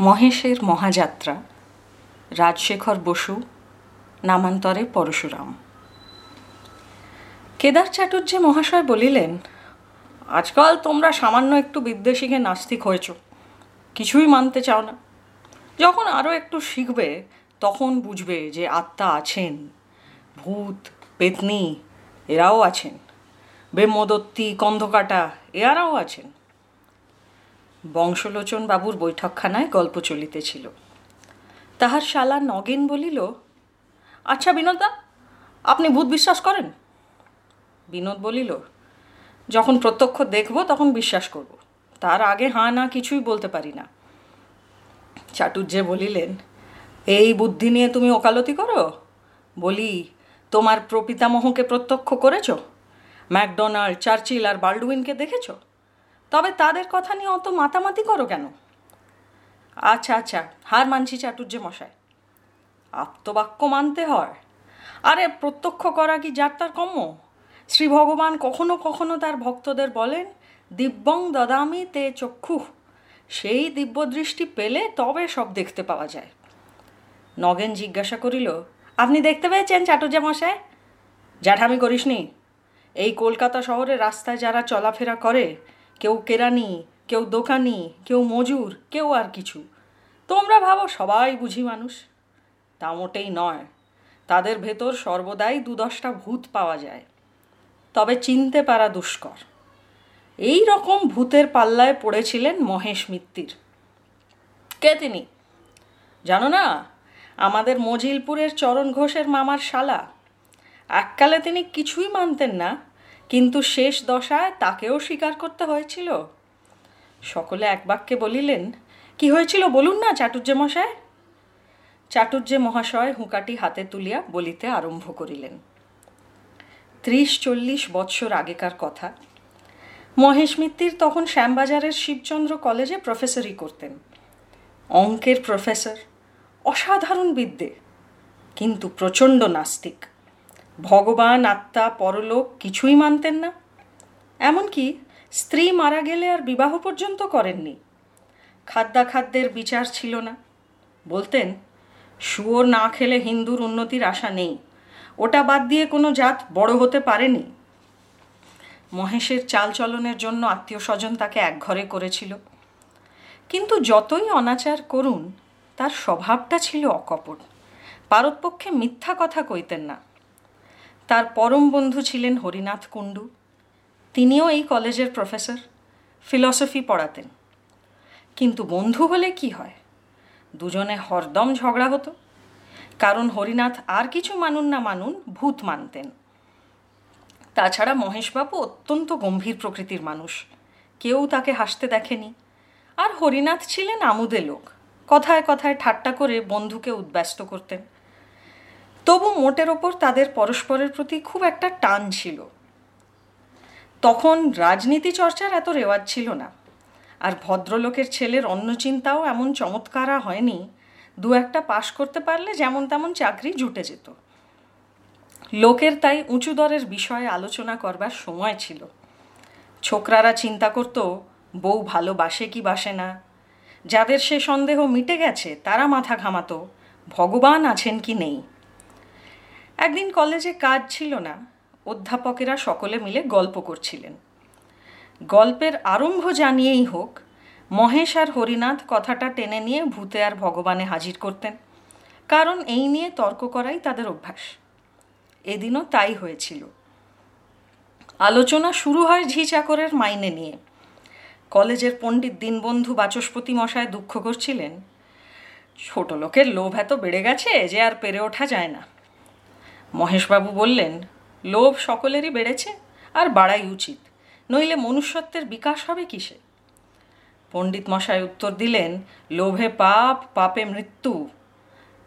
মহেশের মহাযাত্রা। রাজশেখর বসু, নামান্তরে পরশুরাম। কেদার চাটুর্যে মহাশয় বলিলেন, আজকাল তোমরা সামান্য একটু বিদ্যে শিখে নাস্তিক হয়েছ, কিছুই মানতে চাও না। যখন আরও একটু শিখবে, তখন বুঝবে যে আত্মা আছেন। ভূত, পেতনি, এরাও আছেন। বেমদত্তি কন্ধকাটা এরাও আছেন। বংশলোচন বাবুর বৈঠকখানায় গল্প চলিতেছিল। তাহার শালা নগেন বলিল আচ্ছা বিনোদা, আপনি ভূত বিশ্বাস করেন? বিনোদ বলিল, যখন প্রত্যক্ষ দেখব, তখন বিশ্বাস করব। তার আগে হাঁ না কিছুই বলতে পারি না। চাটুর্যে বলিলেন, এই বুদ্ধি নিয়ে তুমি ওকালতি করো? বলি, তোমার প্রপিতামহকে প্রত্যক্ষ করেছ? ম্যাকডোনাল্ড, চার্চিল আর বাল্ডুইনকে দেখেছ? তবে তাদের কথা নিয়ে অত মাতামাতি করো কেন? আচ্ছা আচ্ছা হার মানছি চাটুর্য মশাই। আপ্তবাক্য মানতে হয়। আরে, প্রত্যক্ষ করা কি যার তার কম্য শ্রী ভগবান কখনো কখনো তার ভক্তদের বলেন, দিব্যং দদামি তে চক্ষু। সেই দিব্যদৃষ্টি পেলে তবে সব দেখতে পাওয়া যায়। নগেন জিজ্ঞাসা করিল, আপনি দেখতে পেয়েছেন চাটুর্যা মশাই? জ্যাঠামি, করিসনি। এই কলকাতা শহরে রাস্তায় যারা চলাফেরা করে কেউ কেরানি, কেউ দোকানি, কেউ মজুর, কেউ আর কিছু। তোমরা ভাবো সবাই বুঝি মানুষ। তা মোটেই নয়। তাদের ভেতর সর্বদাই দু দশটা ভূত পাওয়া যায়। তবে চিনতে পারা দুষ্কর। এই রকম ভূতের পাল্লায় পড়েছিলেন মহেশ মিত্তির। কে তিনি? জানো না, আমাদের মজিলপুরের চরণ ঘোষের মামার শালা। এককালে তিনি কিছুই মানতেন না। কিন্তু শেষ দশায় তাকেও স্বীকার করতে হয়েছিল। সকলে এক বাক্যে বলিলেন, কি হয়েছিল বলুন না চাটুর্যে মশায়? চাটুর্যে মহাশয় হুঁকাটি হাতে তুলিয়া বলিতে আরম্ভ করিলেন। ত্রিশ চল্লিশ বৎসর আগেকার কথা। মহেশ মিত্তির তখন শ্যামবাজারের শিবচন্দ্র কলেজে প্রফেসরই করতেন। অঙ্কের প্রফেসর, অসাধারণ বিদ্যে, কিন্তু প্রচণ্ড নাস্তিক। ভগবান, আত্মা, পরলোক কিছুই মানতেন না। এমনকি স্ত্রী মারা গেলে আর বিবাহ পর্যন্ত করেননি। খাদ্যাখাদ্যের বিচার ছিল না। বলতেন, শুয়োর না খেলে হিন্দুর উন্নতির আশা নেই। ওটা বাদ দিয়ে কোনো জাত বড় হতে পারেনি। মহেশের চালচলনের জন্য আত্মীয় স্বজন তাকে একঘরে করেছিল। কিন্তু যতই অনাচার করুন, তার স্বভাবটা ছিল অকপট। পারতপক্ষে মিথ্যা কথা কইতেন না। তার পরম বন্ধু ছিলেন হরিনাথ কুণ্ডু। তিনিও এই কলেজের প্রফেসর, ফিলসফি পড়াতেন। কিন্তু বন্ধু হলে কি হয়? দুজনে হরদম ঝগড়া হতো। কারণ হরিনাথ আর কিছু মানুন না মানুন ভূত মানতেন। তাছাড়া মহেশবাবু অত্যন্ত গম্ভীর প্রকৃতির মানুষ। কেউ তাকে হাসতে দেখেনি। আর হরিনাথ ছিলেন আমুদে লোক। কথায় কথায় ঠাট্টা করে বন্ধুকে উদ্ব্যস্ত করতেন। তবু মোটের ওপর তাদের পরস্পরের প্রতি খুব একটা টান ছিল। তখন রাজনীতি চর্চার এত রেওয়াজ ছিল না। আর ভদ্রলোকের ছেলের অন্য চিন্তাও এমন চমৎকারা হয়নি, দু একটা পাশ করতে পারলে যেমন তেমন চাকরি জুটে যেত। লোকের তাই উঁচু দরের বিষয়ে আলোচনা করবার সময় ছিল। ছোকরারা চিন্তা করত, বউ ভালোবাসে কি বাসে না? যাদের সে সন্দেহ মিটে গেছে, তারা মাথা ঘামাতো, ভগবান আছেন কি নেই? একদিন কলেজে কাজ ছিল না, অধ্যাপকেরা সকলে মিলে গল্প করছিলেন। গল্পের আরম্ভ জানিয়েই হোক, মহেশ আর হরিনাথ কথাটা টেনে নিয়ে ভূতে আর ভগবানে হাজির করতেন, কারণ এই নিয়ে তর্ক করাই তাদের অভ্যাস। এদিনও তাই হয়েছিল। আলোচনা শুরু হয় ঝি চাকরের মাইনে নিয়ে। কলেজের পণ্ডিত দীনবন্ধু বাচস্পতি মশায় দুঃখ করছিলেন, ছোট লোকের লোভ এত বেড়ে গেছে যে আর পেরে ওঠা যায় না। মহেশবাবু বললেন, লোভ সকলেরই বেড়েছে আর বাড়াই উচিত, নইলে মনুষ্যত্বের বিকাশ হবে কিসে? পণ্ডিত মশাই উত্তর দিলেন, লোভে পাপ, পাপে মৃত্যু।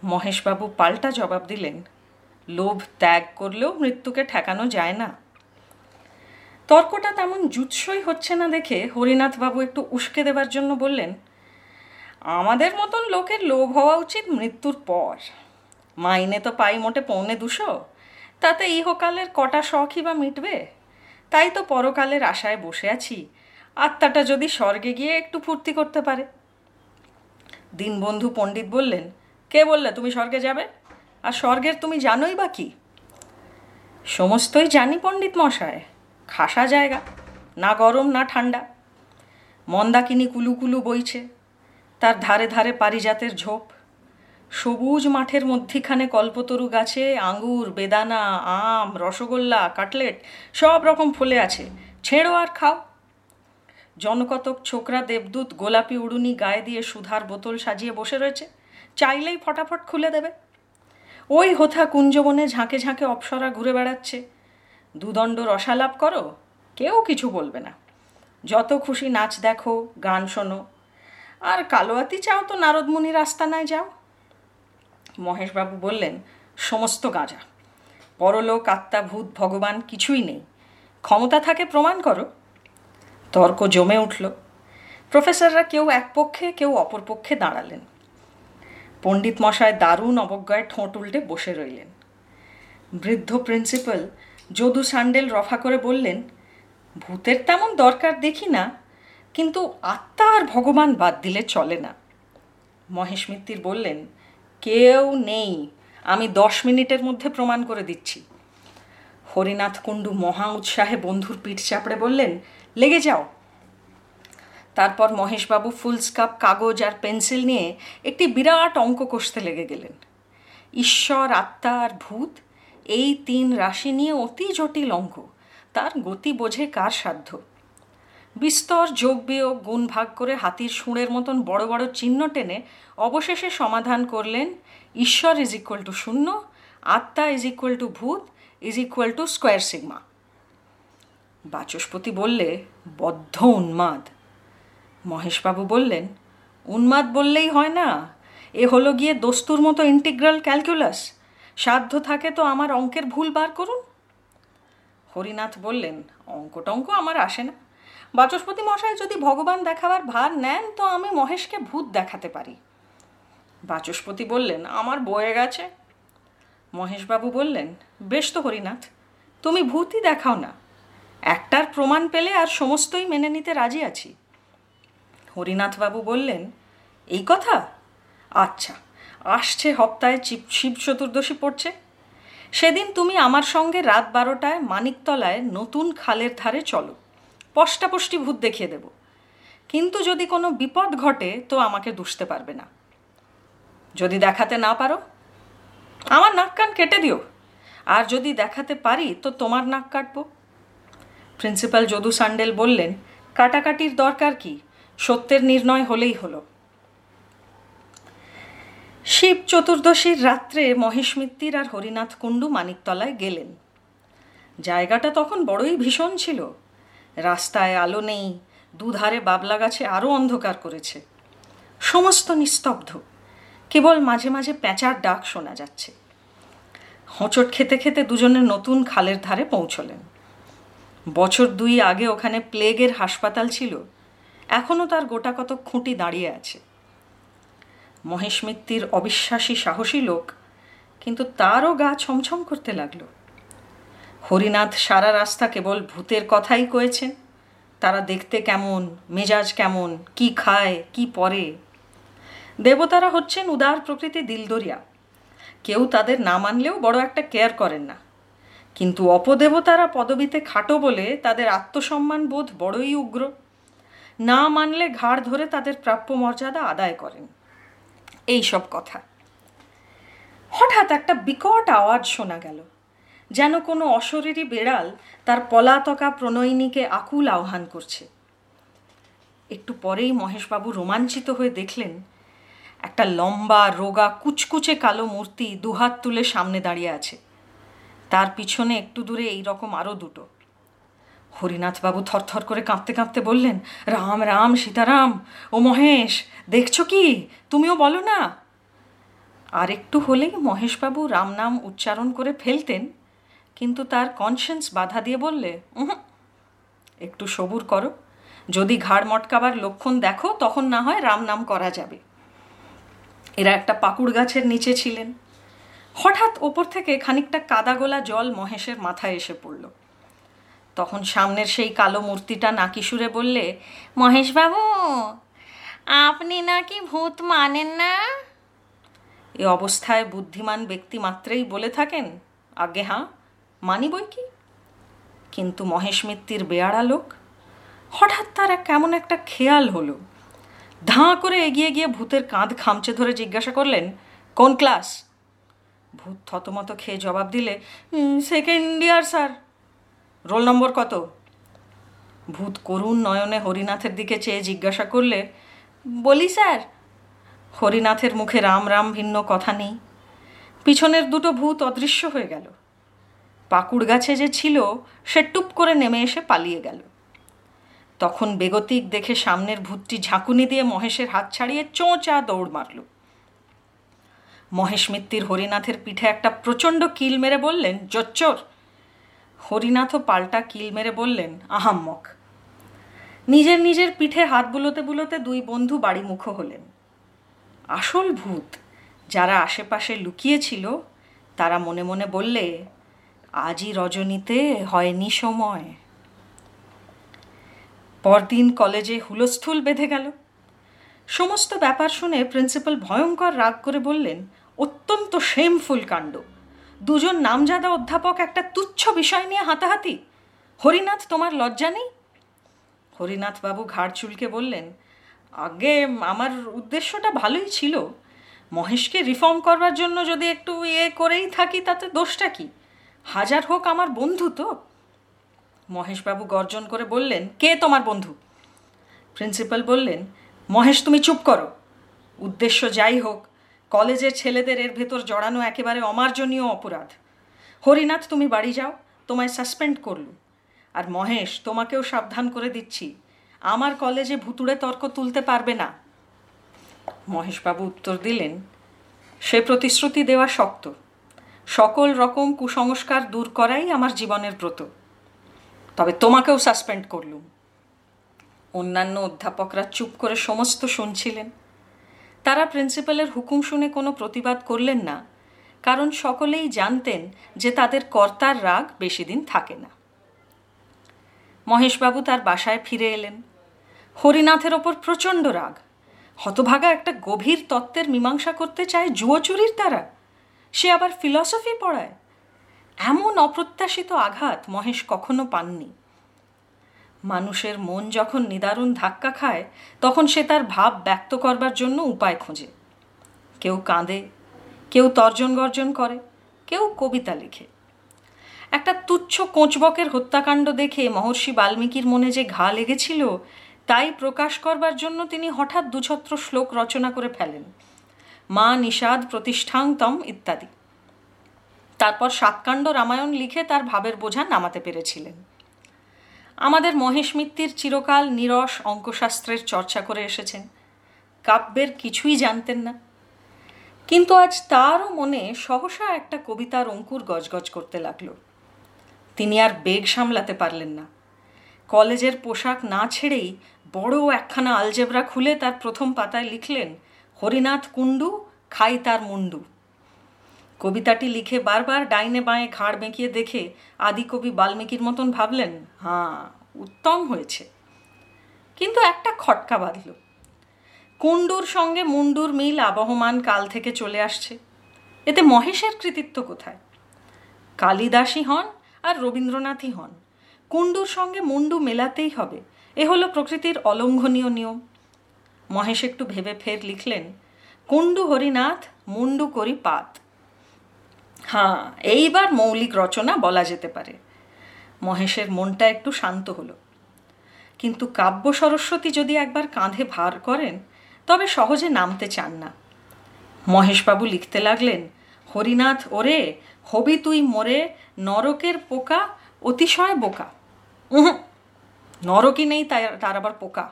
মহেশবাবু পাল্টা জবাব দিলেন, লোভ ত্যাগ করলেও মৃত্যুকে ঠেকানো যায় না। তর্কটা তেমন জুৎসই হচ্ছে না দেখে হরিনাথবাবু একটু উস্কে দেবার জন্য বললেন, আমাদের মতন লোকের লোভ হওয়া উচিত মৃত্যুর পর। মাইনে তো পাই মোটে পৌনে দুশো। তাতে ইহকালের কটা শখই বা মিটবে? তাই তো পরকালের আশায় বসে আছি। আত্মাটা যদি স্বর্গে গিয়ে একটু ফুর্তি করতে পারে। দীনবন্ধু পণ্ডিত বললেন, কে বললে তুমি স্বর্গে যাবে? আর স্বর্গের তুমি জানোই বা কি? সমস্তই জানি পণ্ডিত মশায়। খাসা জায়গা, না গরম, না ঠান্ডা। মন্দাকিনী কুলুকুলু বইছে। তার ধারে ধারে পারিজাতের ঝোপ। সবুজ মাঠের মধ্যিখানে কল্পতরু গাছে আঙ্গুর, বেদানা, আম, রসগোল্লা, কাটলেট, সব রকম ফলে আছে। ছেঁড়ো আর খাও। জনকতক ছোকরা দেবদূত গোলাপি উড়ুনি গায়ে দিয়ে সুধার বোতল সাজিয়ে বসে রয়েছে। চাইলেই ফটাফট খুলে দেবে। ওই হোথা কুঞ্জবনে ঝাঁকে ঝাঁকে অপসরা ঘুরে বেড়াচ্ছে। দুদণ্ড রসালাপ করো, কেউ কিছু বলবে না। যত খুশি নাচ দেখো, গান শোনো। আর কালোয়াতি চাও তো নারদমুনির আস্তানায় যাও। মহেশবাবু বললেন, সমস্ত গাঁজা। পরলোক আত্মা, ভূত, ভগবান কিছুই নেই। ক্ষমতা থাকে প্রমাণ করো। তর্ক জমে উঠল। প্রফেসররা কেউ এক পক্ষে, কেউ অপর পক্ষে দাঁড়ালেন। পণ্ডিত মশায় দারুণ অবজ্ঞায় ঠোঁট উল্টে বসে রইলেন। বৃদ্ধ প্রিন্সিপাল যদু সান্ডেল রফা করে বললেন, ভূতের তেমন দরকার দেখি না, কিন্তু আত্মা আর ভগবান বাদ দিলে চলে না। মহেশ মিত্তির বললেন কেউ নেই। আমি দশ মিনিটের মধ্যে প্রমাণ করে দিচ্ছি। হরিনাথ কুণ্ডু মহা উৎসাহে বন্ধুর পিঠ চাপড়ে বললেন, লেগে যাও। তারপর মহেশবাবু ফুলস্কাপ, কাগজ আর পেন্সিল নিয়ে একটি বিরাট অঙ্ক কষতে লেগে গেলেন। ঈশ্বর, আত্মা আর ভূত, এই তিন রাশি নিয়ে অতি জটিল অঙ্ক। তার গতি বোঝে কার সাধ্য? বিস্তর যোগ বিয়োগ গুণ ভাগ করে হাতির সুঁড়ের মতন বড় বড় চিহ্ন টেনে অবশেষে সমাধান করলেন, ঈশ্বর ইজ ইকুয়াল টু শূন্য, আত্মা ইজ ইকুয়াল টু ভূত is equal to square sigma Bachaspati বললে, বদ্ধ উন্মাদ। মহেশবাবু বললেন, উন্মাদ বললেই হয় না, এ হলো গিয়ে দস্তুর মতো ইন্টিগ্রাল ক্যালকুলাস সাধ্য থাকে তো আমার অঙ্কের ভুল বার করুন। হরিনাথ বললেন অঙ্ক টঙ্ক আমার আসে না। বাচস্পতি মশাই যদি ভগবান দেখাবার ভার নেন, তো আমি মহেশকে ভূত দেখাতে পারি। বাচস্পতি বললেন, আমার বয়ে গেছে। মহেশবাবু বললেন, বেশ তো হরিনাথ, তুমি ভূতই দেখাও না। একটার প্রমাণ পেলে আর সমস্তই মেনে নিতে রাজি আছি। হরিনাথবাবু বললেন, এই কথা? আচ্ছা আসছে হপ্তায় শিব চতুর্দশী পড়ছে। সেদিন তুমি আমার সঙ্গে রাত বারোটায় মানিকতলায় নতুন খালের ধারে চলো। পষ্টাপষ্টি ভূত দেখিয়ে দেব। কিন্তু যদি কোনো বিপদ ঘটে, তো আমাকে দুষতে পারবে না। যদি দেখাতে না পারো, আমার নাক কান কেটে দিও। আর যদি দেখাতে পারি, তো তোমার নাক কাটবো। প্রিন্সিপাল যদু সান্ডেল বললেন, কাটাকাটির দরকার কি? সত্যের নির্ণয় হলেই হলো। শিব চতুর্দশীর রাত্রে মহেশ মিত্তির আর হরিনাথ কুণ্ডু মানিকতলায় গেলেন। জায়গাটা তখন বড়ই ভীষণ ছিল। রাস্তায় আলো নেই, দুধারে বাবলা গাছে আরও অন্ধকার করেছে। সমস্ত নিস্তব্ধ, কেবল মাঝে মাঝে প্যাঁচার ডাক শোনা যাচ্ছে। হোঁচট খেতে খেতে দুজনে নতুন খালের ধারে পৌঁছলেন। বছর দুই আগে ওখানে প্লেগের হাসপাতাল ছিল এখনও তার গোটা কত খুঁটি দাঁড়িয়ে আছে। মহেশ মিত্তির অবিশ্বাসী সাহসী লোক, কিন্তু তারও গা ছমছম করতে লাগল। হরিনাথ সারা রাস্তা কেবল ভূতের কথাই কয়েছেন। তারা দেখতে কেমন, মেজাজ কেমন, কি খায়, কি পরে। দেবতারা হচ্ছেন উদার প্রকৃতি দিলদরিয়া। কেউ তাদের না মানলেও বড় একটা কেয়ার করেন না। কিন্তু অপদেবতারা পদবিতে খাটো বলে তাদের আত্মসম্মান বোধ বড়ই উগ্র। না মানলে ঘাড় ধরে তাদের প্রাপ্য মর্যাদা আদায় করেন। এই সব কথা। হঠাৎ একটা বিকট আওয়াজ শোনা গেল। যেন কোনো অশরীরী বেড়াল তার পলাতকা প্রণয়িনীকে আকুল আহ্বান করছে। একটু পরেই মহেশবাবু রোমাঞ্চিত হয়ে দেখলেন, একটা লম্বা, রোগা, কুচকুচে কালো মূর্তি দুহাত তুলে সামনে দাঁড়িয়ে আছে। তার পিছনে একটু দূরে এই রকম আরও দুটো। হরিনাথবাবু থরথর করে কাঁপতে কাঁপতে বললেন, রাম রাম, সীতারাম, ও মহেশ, দেখছ কি? তুমিও বলো না? আর একটু হলেই মহেশবাবু রাম নাম উচ্চারণ করে ফেলতেন কিন্তু তার কনসেন্স বাধা দিয়ে বললে একটু সবুর করো। যদি ঘাড় মটকাবার লক্ষণ দেখো, তখন না হয় রাম নাম করা যাবে। এরা একটা পাকুড় গাছের নিচে ছিলেন। হঠাৎ ওপর থেকে খানিকটা কাদাগোলা জল মহেশের মাথায় এসে পড়ল। তখন সামনের সেই কালো মূর্তিটা নাকি সুরে বললে, মহেশবাবু, আপনি নাকি ভূত মানেন না? এ অবস্থায় বুদ্ধিমান ব্যক্তি মাত্রেই বলে থাকেন আগে হাঁ মানি বই কি? কিন্তু মহেশ মিত্তির বেয়ারা লোক? হঠাৎ তার এক কেমন একটা খেয়াল হলো। ধাঁ করে এগিয়ে গিয়ে ভূতের কাঁধ খামচে ধরে জিজ্ঞাসা করলেন, কোন ক্লাস? ভূত থতমত খেয়ে জবাব দিলে second year sir roll number কত? ভূত করুণ নয়নে হরিনাথের দিকে চেয়ে জিজ্ঞাসা করলে, বলি স্যার হরিনাথের মুখে রাম রাম ভিন্ন কথা নেই। পিছনের দুটো ভূত অদৃশ্য হয়ে গেল। পাকুড় গাছে যে ছিল, সে টুপ করে নেমে এসে পালিয়ে গেল। তখন বেগতিক দেখে সামনের ভূতটি ঝাঁকুনি দিয়ে মহেশের হাত ছাড়িয়ে চোঁচা দৌড় মারল। মহেশ মিত্তির হরিনাথের পিঠে একটা প্রচণ্ড কিল মেরে বললেন, জোচ্চোর। হরিনাথও পাল্টা কিল মেরে বললেন, আহাম্মক। নিজের নিজের পিঠে হাত বুলোতে বুলোতে দুই বন্ধু বাড়িমুখো হলেন। আসল ভূত যারা আশেপাশে লুকিয়েছিল তারা মনে মনে বললে আজই রজনীতে হয়নি সময়। পরদিন কলেজে হুলস্থুল বেঁধে গেল। সমস্ত ব্যাপার শুনে প্রিন্সিপাল ভয়ঙ্কর রাগ করে বললেন, অত্যন্ত শেমফুল কাণ্ড। দুজন নামজাদা অধ্যাপক একটা তুচ্ছ বিষয় নিয়ে হাতাহাতি। হরিনাথ, তোমার লজ্জা নেই? হরিনাথবাবু ঘাড় চুলকে বললেন, আগে আমার উদ্দেশ্যটা ভালোই ছিল। মহেশকে রিফর্ম করবার জন্য যদি একটু ইয়ে করেই থাকি, তাতে দোষটা কি? হাজার হোক আমার বন্ধু তো। মহেশবাবু গর্জন করে বললেন, কে তোমার বন্ধু? প্রিন্সিপাল বললেন, মহেশ, তুমি চুপ করো। উদ্দেশ্য যাই হোক, কলেজের ছেলেদের এর ভেতর জড়ানো একেবারে অমার্জনীয় অপরাধ। হরিনাথ, তুমি বাড়ি যাও, তোমায় সাসপেন্ড করল। আর মহেশ, তোমাকেও সাবধান করে দিচ্ছি, আমার কলেজে ভুতুড়ে তর্ক তুলতে পারবে না। মহেশবাবু উত্তর দিলেন, সে প্রতিশ্রুতি দেওয়া শক্ত। সকল রকম কুসংস্কার দূর করাই আমার জীবনের ব্রত। তবে তোমাকেও সাসপেন্ড করলুম। অন্যান্য অধ্যাপকরা চুপ করে সমস্ত শুনছিলেন। তারা প্রিন্সিপালের হুকুম শুনে কোনো প্রতিবাদ করলেন না, কারণ সকলেই জানতেন যে তাদের কর্তার রাগ বেশি দিন থাকে না। মহেশবাবু তার বাসায় ফিরে এলেন। হরিনাথের ওপর প্রচণ্ড রাগ। হতভাগা একটা গভীর তত্ত্বের মীমাংসা করতে চায় জুয়োচুরির দ্বারা সে আবার ফিলসফি পড়ায়? এমন অপ্রত্যাশিত আঘাত মহেশ কখনো পাননি। মানুষের মন যখন নিদারুণ ধাক্কা খায়, তখন সে তার ভাব ব্যক্ত করবার জন্য উপায় খোঁজে। কেউ কাঁদে, কেউ তর্জন গর্জন করে, কেউ কবিতা লেখে। একটা তুচ্ছ কোঁচবকের হত্যাকাণ্ড দেখে মহর্ষি বাল্মীকির মনে যে ঘা লেগেছিল, তাই প্রকাশ করবার জন্য তিনি হঠাৎ দুছত্র শ্লোক রচনা করে ফেলেন। মা নিষাদ প্রতিষ্ঠাংতম ইত্যাদি। তারপর সাতকাণ্ড রামায়ণ লিখে তার ভাবের বোঝা নামাতে পেরেছিলেন। আমাদের মহেশ মিত্তির চিরকাল নিরস অঙ্কশাস্ত্রের চর্চা করে এসেছেন। কাব্যের কিছুই জানতেন না। কিন্তু আজ তারও মনে সহসা একটা কবিতার অঙ্কুর গজগজ করতে লাগল। তিনি আর বেগ সামলাতে পারলেন না। কলেজের পোশাক না ছেড়েই বড় একখানা আলজেবরা খুলে তার প্রথম পাতায় লিখলেন হরিনাথ কুণ্ডু, খাই তার মুন্ডু কবিতাটি লিখে বারবার ডাইনে বাঁয়ে ঘাড় বেঁকিয়ে দেখে আদিকবি বাল্মীকির মতন ভাবলেন হ্যাঁ উত্তম হয়েছে। কিন্তু একটা খটকা বাঁধল। কুণ্ডুর সঙ্গে মুন্ডুর মিল আবহমান কাল থেকে চলে আসছে। এতে মহেশের কৃতিত্ব কোথায়? কালিদাসই হন আর রবীন্দ্রনাথই হন। কুণ্ডুর সঙ্গে মুন্ডু মেলাতেই হবে। এ হলো প্রকৃতির অলঙ্ঘনীয় নিয়ম। মহেশ একটু ভেবে ফের লিখলেন, কুণ্ডু হরিনাথ মুন্ডু করি পাত। হ্যাঁ এইবার মৌলিক রচনা বলা যেতে পারে। মহেশের মনটা একটু শান্ত হলো। কিন্তু কাব্য সরস্বতী যদি একবার কাঁধে ভার করেন, তবে সহজে নামতে চান না। মহেশবাবু লিখতে লাগলেন, হরিনাথ ওরে, হবি তুই মোরে, নরকের পোকা, অতিশয় বোকা। নরকই নেই তার আবার পোকা।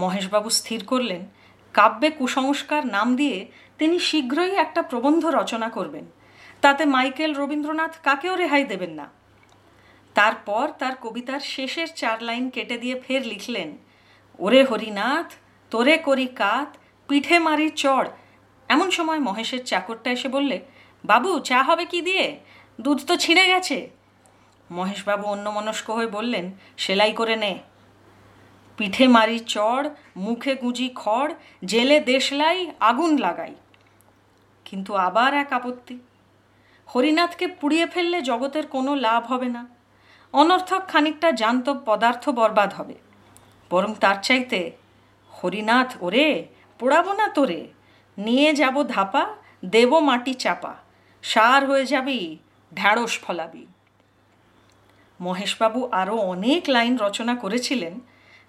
মহেশবাবু স্থির করলেন, কাব্যে কুসংস্কার নাম দিয়ে তিনি শীঘ্রই একটা প্রবন্ধ রচনা করবেন, তাতে মাইকেল রবীন্দ্রনাথ কাকেও রেহাই দেবেন না। তারপর তার কবিতার শেষের চার লাইন কেটে দিয়ে ফের লিখলেন, ওরে হরিনাথ, তোরে করি কাত, পিঠে মারি চড়। এমন সময় মহেশের চাকরটা এসে বললে, বাবু, চা হবে কি দিয়ে? দুধ তো ছিঁড়ে গেছে। মহেশবাবু অন্যমনস্ক হয়ে বললেন, সেলাই করে নে। পিঠে মারি চড়, মুখে গুঁজি খড়, জেলে দেশলাই আগুন লাগাই। কিন্তু আবার এক আপত্তি। হরিনাথকে পুড়িয়ে ফেললে জগতের কোনো লাভ হবে না। অনর্থক খানিকটা জান্ত পদার্থ বরবাদ হবে। বরং তার চাইতে, হরিনাথ ওরে, পোড়াবো না তোরে। নিয়ে যাব ধাপা, দেব মাটি চাপা। সার হয়ে যাবি, ঢ্যাঁড়স ফলাবি। মহেশবাবু আরও অনেক লাইন রচনা করেছিলেন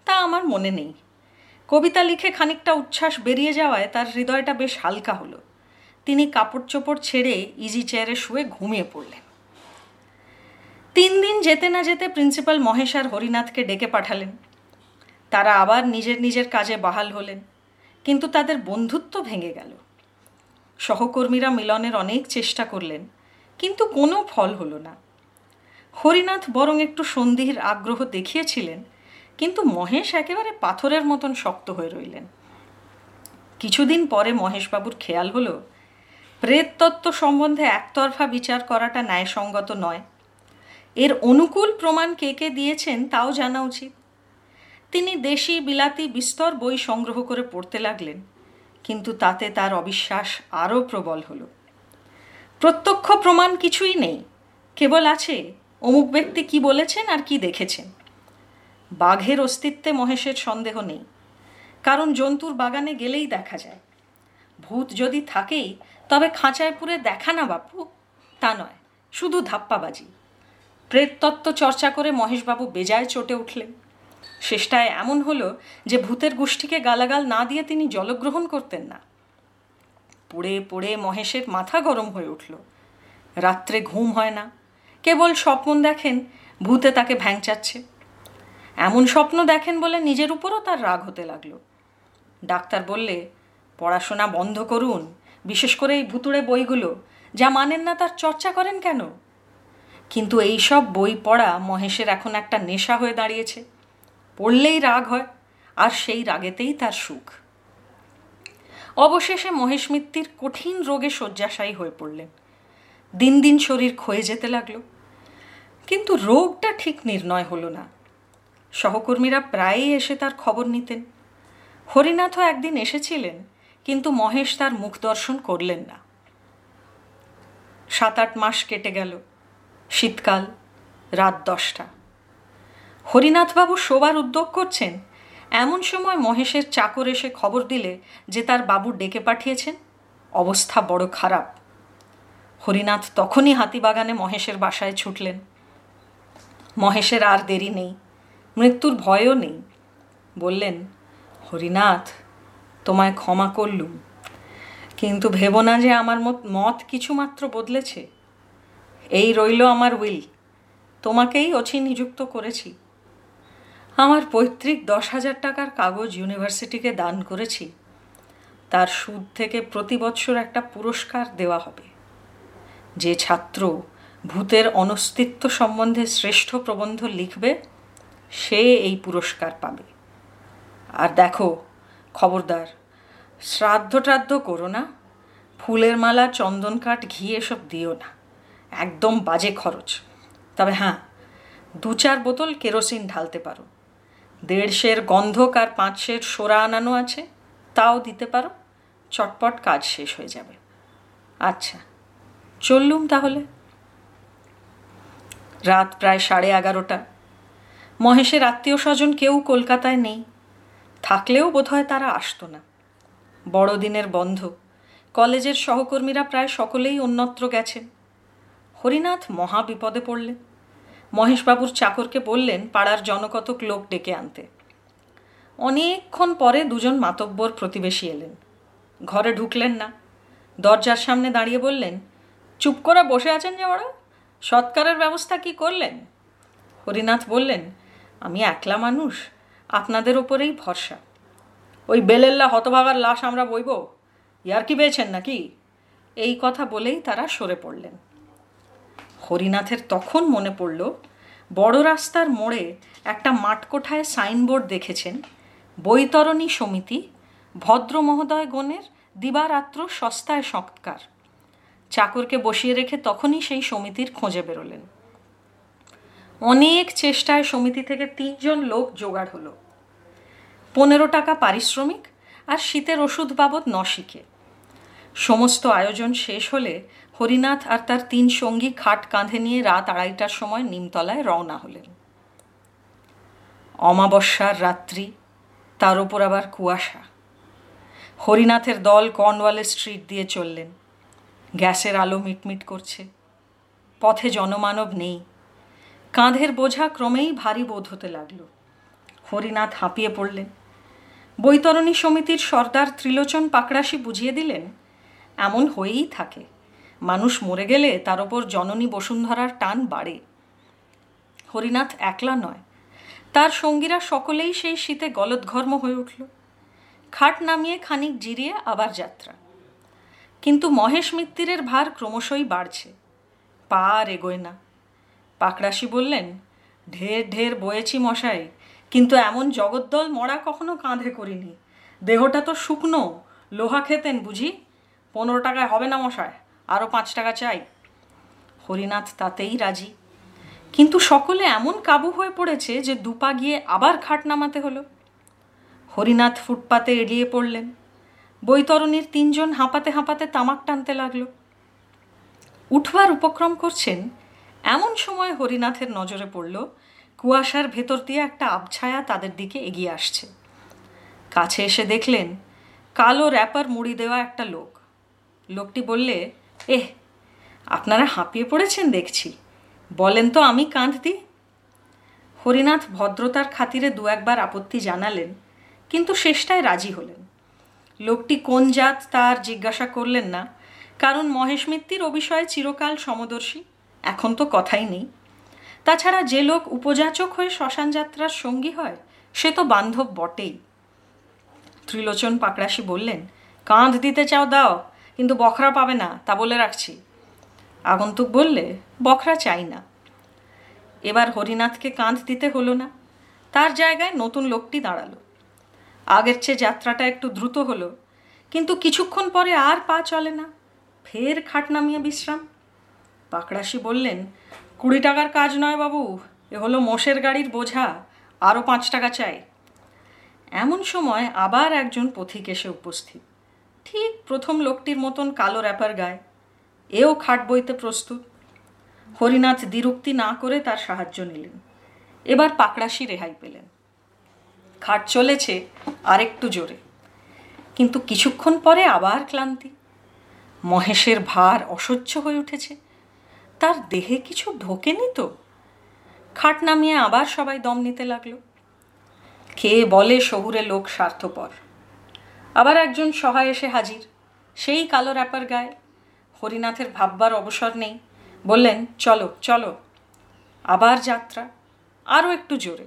তা আমার মনে নেই। কবিতা লিখে খানিকটা উচ্ছ্বাস বেরিয়ে যাওয়ায় তার হৃদয়টা বেশ হালকা হলো। তিনি কাপড় চোপড় ছেড়ে ইজি চেয়ারে শুয়ে ঘুমিয়ে পড়লেন। তিন দিন যেতে না যেতে প্রিন্সিপাল মহেশ আর হরিনাথকে ডেকে পাঠালেন। তারা আবার নিজের নিজের কাজে বাহাল হলেন, কিন্তু তাদের বন্ধুত্ব ভেঙে গেল। সহকর্মীরা মিলনের অনেক চেষ্টা করলেন, কিন্তু কোনো ফল হলো না। হরিনাথ বরং একটু সন্ধির আগ্রহ দেখিয়েছিলেন কিন্তু মহেশ একেবারে পাথরের মতন শক্ত হয়ে রইলেন। কিছুদিন পরে মহেশবাবুর খেয়াল হলো প্রেততত্ত্ব সম্বন্ধে একতরফা বিচার করাটা ন্যায়সঙ্গত নয়। এর অনুকূল প্রমাণ কে কে দিয়েছেন তাও জানা উচিত। তিনি দেশি বিলাতি বিস্তর বই সংগ্রহ করে পড়তে লাগলেন, কিন্তু তাতে তার অবিশ্বাস আরও প্রবল হল। প্রত্যক্ষ প্রমাণ কিছুই নেই, কেবল আছে, অমুক ব্যক্তি কি বলেছেন আর কি দেখেছেন। বাঘের অস্তিত্বে মহেশের সন্দেহ নেই। কারণ জন্তুর বাগানে গেলেই দেখা যায়। ভূত যদি থাকেই, তবে খাঁচায় পুরে দেখা না বাপু, তা নয়, শুধু ধাপ্পাবাজি। প্রেততত্ত্ব চর্চা করে মহেশবাবু বেজায় চটে উঠলেন। শেষটায় এমন হলো যে ভূতের গোষ্ঠীকে গালাগাল না দিয়ে তিনি জলগ্রহণ করতেন না। পড়ে পড়ে মহেশের মাথা গরম হয়ে উঠল। রাত্রে ঘুম হয় না। কেবল স্বপ্ন দেখেন ভূতে তাকে ভ্যাংচাচ্ছে। এমন স্বপ্ন দেখেন বলে নিজের উপরও তার রাগ হতে লাগল। ডাক্তার বললে, পড়াশোনা বন্ধ করুন, বিশেষ করে এই ভুতুড়ে বইগুলো, যা মানেন না তার চর্চা করেন কেন? কিন্তু এই সব বই পড়া মহেশের এখন একটা নেশা হয়ে দাঁড়িয়েছে। পড়লেই রাগ হয়, আর সেই রাগেতেই তার সুখ। অবশেষে মহেশ মিত্তির কঠিন রোগে শয্যাশায়ী হয়ে পড়লেন। দিন দিন শরীর ক্ষয়ে যেতে লাগল। কিন্তু রোগটা ঠিক নির্ণয় হলো না। সহকর্মীরা প্রায়ই এসে তার খবর নিতেন। হরিনাথও একদিন এসেছিলেন, কিন্তু মহেশ তার মুখ দর্শন করলেন না। সাত আট মাস কেটে গেল, শীতকাল, রাত দশটা। হরিনাথবাবু শোবার উদ্যোগ করছেন, এমন সময় মহেশের চাকর এসে খবর দিলে যে তার বাবু ডেকে পাঠিয়েছেন, অবস্থা বড় খারাপ। হরিনাথ তখনই হাতিবাগানে মহেশের বাসায় ছুটলেন। মহেশের আর দেরি নেই। মৃত্যুর ভয়ও নেই। বললেন, হরিনাথ, তোমায় ক্ষমা করলুম। কিন্তু ভেব না যে আমার মত মত কিছুমাত্র বদলেছে। এই রইল আমার উইল। তোমাকেই অছি নিযুক্ত করেছি। আমার পৈতৃক দশ হাজার টাকার কাগজ ইউনিভার্সিটিকে দান করেছি। তার সুদ থেকে প্রতি বছর একটা পুরস্কার দেওয়া হবে। যে ছাত্র ভূতের অনস্তিত্ব সম্বন্ধে শ্রেষ্ঠ প্রবন্ধ লিখবে সে এই পুরস্কার পাবে। আর দেখো, খবরদার শ্রাদ্ধ ট্রাদ্ধ করো না। ফুলের মালা, চন্দন কাঠ, ঘি এসব দিও না। একদম বাজে খরচ। তবে হ্যাঁ দু চার বোতল কেরোসিন ঢালতে পারো। দেড়শের গন্ধক আর পাঁচশের সোরা আনানো আছে, তাও দিতে পারো। চটপট কাজ শেষ হয়ে যাবে। আচ্ছা চললুম তাহলে। রাত প্রায় সাড়ে এগারোটা। মহেশের আত্মীয় স্বজন কেউ কলকাতায় নেই। থাকলেও বোধহয় তারা আসতো না। বড়দিনের বন্ধ। কলেজের সহকর্মীরা প্রায় সকলেই অন্যত্র গেছেন। হরিনাথ মহা বিপদে পড়লেন। মহেশবাবুর চাকরকে বললেন পাড়ার জনকতক লোক ডেকে আনতে। অনেকক্ষণ পরে দুজন মাতব্বর প্রতিবেশী এলেন। ঘরে ঢুকলেন না। দরজার সামনে দাঁড়িয়ে বললেন, চুপ করে বসে আছেন যে ওরা সৎকারের ব্যবস্থা কি করলেন? হরিনাথ বললেন আমি একলা মানুষ? আপনাদের ওপরেই ভরসা। ওই বেলেল্লা হতভাগার লাশ আমরা বইব? ইয়ার কি পেয়েছেন নাকি? এই কথা বলেই তারা সরে পড়লেন। হরিনাথের তখন মনে পড়ল, বড় রাস্তার মোড়ে একটা মাঠকোঠায় সাইনবোর্ড দেখেছেন, বৈতরণী সমিতি, ভদ্র মহোদয় গণের দিবারাত্র সস্তায় সৎকার চাকরকে বসিয়ে রেখে তখনই সেই সমিতির খোঁজে বেরোলেন। অনেক চেষ্টায় সমিতি থেকে তিনজন লোক জোগাড় হলো। পনেরো টাকা পারিশ্রমিক আর শীতের ওষুধ বাবদ নশিকে। সমস্ত আয়োজন শেষ হলে হরিনাথ আর তার তিন সঙ্গী খাট কাঁধে নিয়ে রাত আড়াইটার সময় নিমতলায় রওনা হলেন। অমাবস্যার রাত্রি, তার ওপর আবার কুয়াশা। হরিনাথের দল কর্নওয়ালের স্ট্রিট দিয়ে চললেন। গ্যাসের আলো মিটমিট করছে। পথে জনমানব নেই। কাঁধের বোঝা ক্রমেই ভারী বোধ হতে লাগল। হরিনাথ হাঁপিয়ে পড়লেন। বৈতরণী সমিতির সর্দার ত্রিলোচন পাকড়াশি বুঝিয়ে দিলেন, এমন হয়েই থাকে। মানুষ মরে গেলে তার ওপর জননী বসুন্ধরার টান বাড়ে। হরিনাথ একলা নয়। তার সঙ্গীরা সকলেই সেই শীতে গলদঘর্ম হয়ে উঠল। খাট নামিয়ে খানিক জিরিয়ে আবার যাত্রা। কিন্তু মহেশ মিত্তিরের ভার ক্রমশই বাড়ছে। পা আর এগোয় না। পাকড়াশি বললেন, ঢের ঢের বয়েছি মশাই, কিন্তু এমন জগদ্দল মরা কখনো কাঁধে করিনি। দেহটা তো শুকনো, লোহা খেতেন বুঝি। পনেরো টাকায় হবে না মশায় আরও পাঁচ টাকা চাই। হরিনাথ তাতেই রাজি। কিন্তু সকলে এমন কাবু হয়ে পড়েছে যে দুপা গিয়ে আবার খাট নামাতে হলো। হরিনাথ ফুটপাতে এড়িয়ে পড়লেন। বৈতরণীর তিনজন হাঁপাতে হাঁপাতে তামাক টানতে লাগল। উঠবার উপক্রম করছেন এমন সময় হরিনাথের নজরে পড়ল, কুয়াশার ভেতর দিয়ে একটা আবছায়া তাদের দিকে এগিয়ে আসছে। কাছে এসে দেখলেন, কালো র্যাপার মুড়ি দেওয়া একটা লোক। লোকটি বললে, এহ, আপনারা হাঁপিয়ে পড়েছেন দেখছি। বলেন তো আমি কাঁধ দিই হরিনাথ ভদ্রতার খাতিরে দু একবার আপত্তি জানালেন, কিন্তু শেষটায় রাজি হলেন। লোকটি কোন জাত তার জিজ্ঞাসা করলেন না, কারণ মহেশ মিত্তির ও বিষয়ে চিরকাল সমদর্শী। এখন তো কথাই নেই। তাছাড়া যে লোক উপযাচক হয়ে শ্মশান যাত্রার সঙ্গী হয়, সে তো বান্ধব বটেই। ত্রিলোচন পাকড়াশি বললেন, কাঁধ দিতে চাও দাও, কিন্তু বখরা পাবে না, তা বলে রাখছি। আগন্তুক বললে, বখরা চাই না। এবার হরিনাথকে কাঁধ দিতে হলো না। তার জায়গায় নতুন লোকটি দাঁড়াল। আগের চেয়ে যাত্রাটা একটু দ্রুত হলো, কিন্তু কিছুক্ষণ পরে আর পা চলে না। ফের খাট নামিয়ে বিশ্রাম। পাকড়াশি বললেন, কুড়ি টাকার কাজ নয় বাবু, এ হলো মোষের গাড়ির বোঝা, আরও পাঁচ টাকা চাই। এমন সময় আবার একজন পথিক এসে উপস্থিত। ঠিক প্রথম লোকটির মতন কালো র্যাপার গায়ে। এও খাট বইতে প্রস্তুত। হরিনাথ দ্বিরুক্তি না করে তার সাহায্য নিলেন। এবার পাকড়াশি রেহাই পেলেন। খাট চলেছে আরেকটু জোরে। কিন্তু কিছুক্ষণ পরে আবার ক্লান্তি। মহেশের ভার অসহ্য হয়ে উঠেছে। তার দেহে কিছু ঢোকেনি তো? খাট নামিয়ে আবার সবাই দম নিতে লাগল। কে বলে শহুরে লোক স্বার্থপর? আবার একজন সহায় এসে হাজির। সেই কালো র্যাপার গায়ে। হরিনাথের ভাববার অবসর নেই। বললেন, চলো চলো। আবার যাত্রা। আরও একটু জোরে।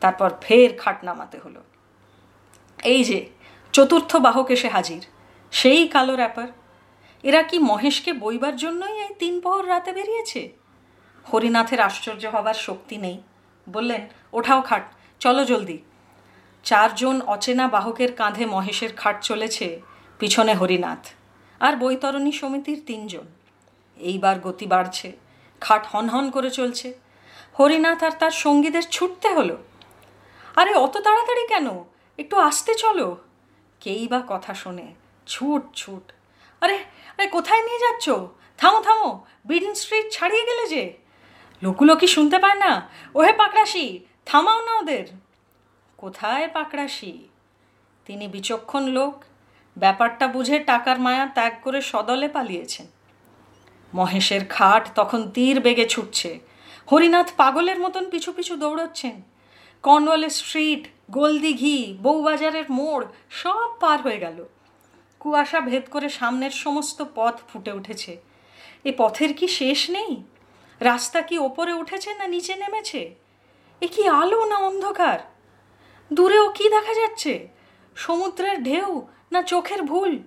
তারপর ফের খাট নামাতে হলো। এই যে, চতুর্থ বাহক এসে হাজির। সেই কালো র্যাপার এরা কি মহেশকে বইবার জন্যই এই তিন পহর রাতে বেরিয়েছে? হরিনাথের আশ্চর্য হবার শক্তি নেই। বললেন, ওঠাও খাট, চলো জলদি। চারজন অচেনা বাহকের কাঁধে মহেশের খাট চলেছে পিছনে হরিনাথ আর বৈতরণী সমিতির তিনজন। এইবার গতি বাড়ছে, খাট হনহন করে চলছে। হরিনাথ আর তার সঙ্গীদের ছুটতে হলো। আরে, অত তাড়াতাড়ি কেন? একটু আসতে চলো। কেই বা কথা শোনে, ছুট ছুট। আরে আরে কোথায় নিয়ে যাচ্ছ? থামো থামো। বিডন স্ট্রিট ছাড়িয়ে গেলে যে। লোকগুলো কি শুনতে পায় না? ওহে পাকড়াশি, থামাও না ওদের। কোথায় পাকড়াশি? তিনি বিচক্ষণ লোক। ব্যাপারটা বুঝে টাকার মায়া ত্যাগ করে সদলে পালিয়েছেন। মহেশের খাট তখন তীর বেগে ছুটছে। হরিনাথ পাগলের মতন পিছু পিছু দৌড়চ্ছেন। কর্নওয়ালের স্ট্রিট, গোলদিঘি, বউবাজারের মোড় সব পার হয়ে গেল। কুয়াশা ভেদ করে সামনের সমস্ত পথ ফুটে উঠেছে। এ পথের কি শেষ নেই? রাস্তা কি ওপরে উঠেছে না নিচে নেমেছে? এ কি আলো না অন্ধকার? দূরেও কি দেখা যাচ্ছে? সমুদ্রের ঢেউ না চোখের ভুল?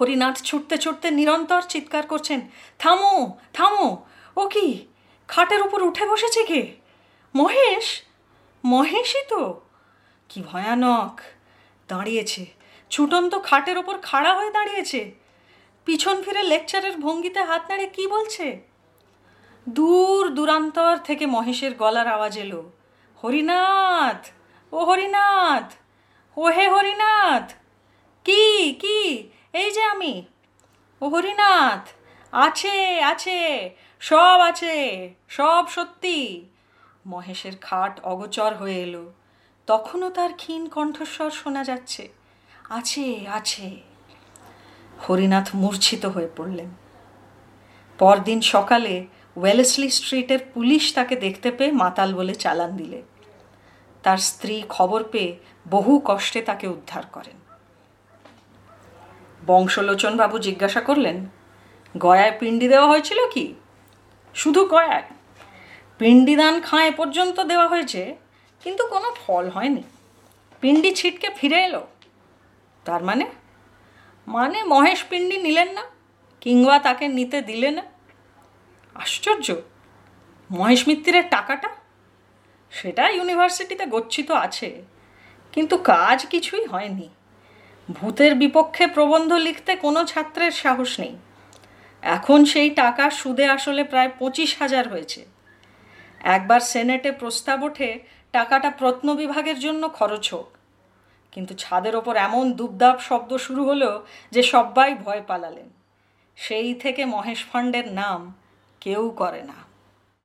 হরিনাথ ছুটতে ছুটতে নিরন্তর চিৎকার করছেন, থামো থামো! ও কি, খাটের উপর উঠে বসেছে কে? মহেশ? মহেশই তো? কি ভয়ানক! দাঁড়িয়েছে। ছুটন্ত খাটের ওপর খাড়া হয়ে দাঁড়িয়েছে। পিছন ফিরে লেকচারের ভঙ্গিতে হাত নাড়ে কি বলছে? দূর দূরান্তর থেকে মহেশের গলার আওয়াজ এলো। হরিনাথ, ও হরিনাথ ও হে হরিনাথ, কি কি, এই যে আমি। ও হরিনাথ, আছে আছে, সব আছে, সব সত্যি। মহেশের খাট অগোচর হয়ে এলো। তখনও তার ক্ষীণ কণ্ঠস্বর শোনা যাচ্ছে। আছে আছে। হরিনাথ মূর্ছিত হয়ে পড়লেন। পরদিন সকালে ওয়েলেসলি স্ট্রিটের পুলিশ তাকে দেখতে পেয়ে মাতাল বলে চালান দিলে। তার স্ত্রী খবর পেয়ে বহু কষ্টে তাকে উদ্ধার করেন। বংশলোচনবাবু জিজ্ঞাসা করলেন, গয়ায় পিণ্ডি দেওয়া হয়েছিল কি? শুধু গয়ায়। পিণ্ডিদান খাঁ এ পর্যন্ত দেওয়া হয়েছে, কিন্তু কোনো ফল হয়নি। পিণ্ডি ছিটকে ফিরে এলো। তার মানে? মানে মহেশ পিণ্ডি নিলেন না? কিংবা তাকে নিতে দিলে না? আশ্চর্য! মহেশ মিত্তিরের টাকাটা? সেটা ইউনিভার্সিটিতে গচ্ছিত আছে, কিন্তু কাজ কিছুই হয়নি। ভূতের বিপক্ষে প্রবন্ধ লিখতে কোনো ছাত্রের সাহস নেই। এখন সেই টাকা সুদে আসলে প্রায় পঁচিশ হাজার হয়েছে। একবার সেনেটে প্রস্তাব ওঠে, টাকাটা প্রত্ন বিভাগের জন্য খরচ হোক। কিন্তু ছাদের ওপর এমন দুবদাব শব্দ শুরু হলো যে সবাই ভয় পালালেন। সেই থেকে মহেশ ফান্ডের নাম কেউ করে না।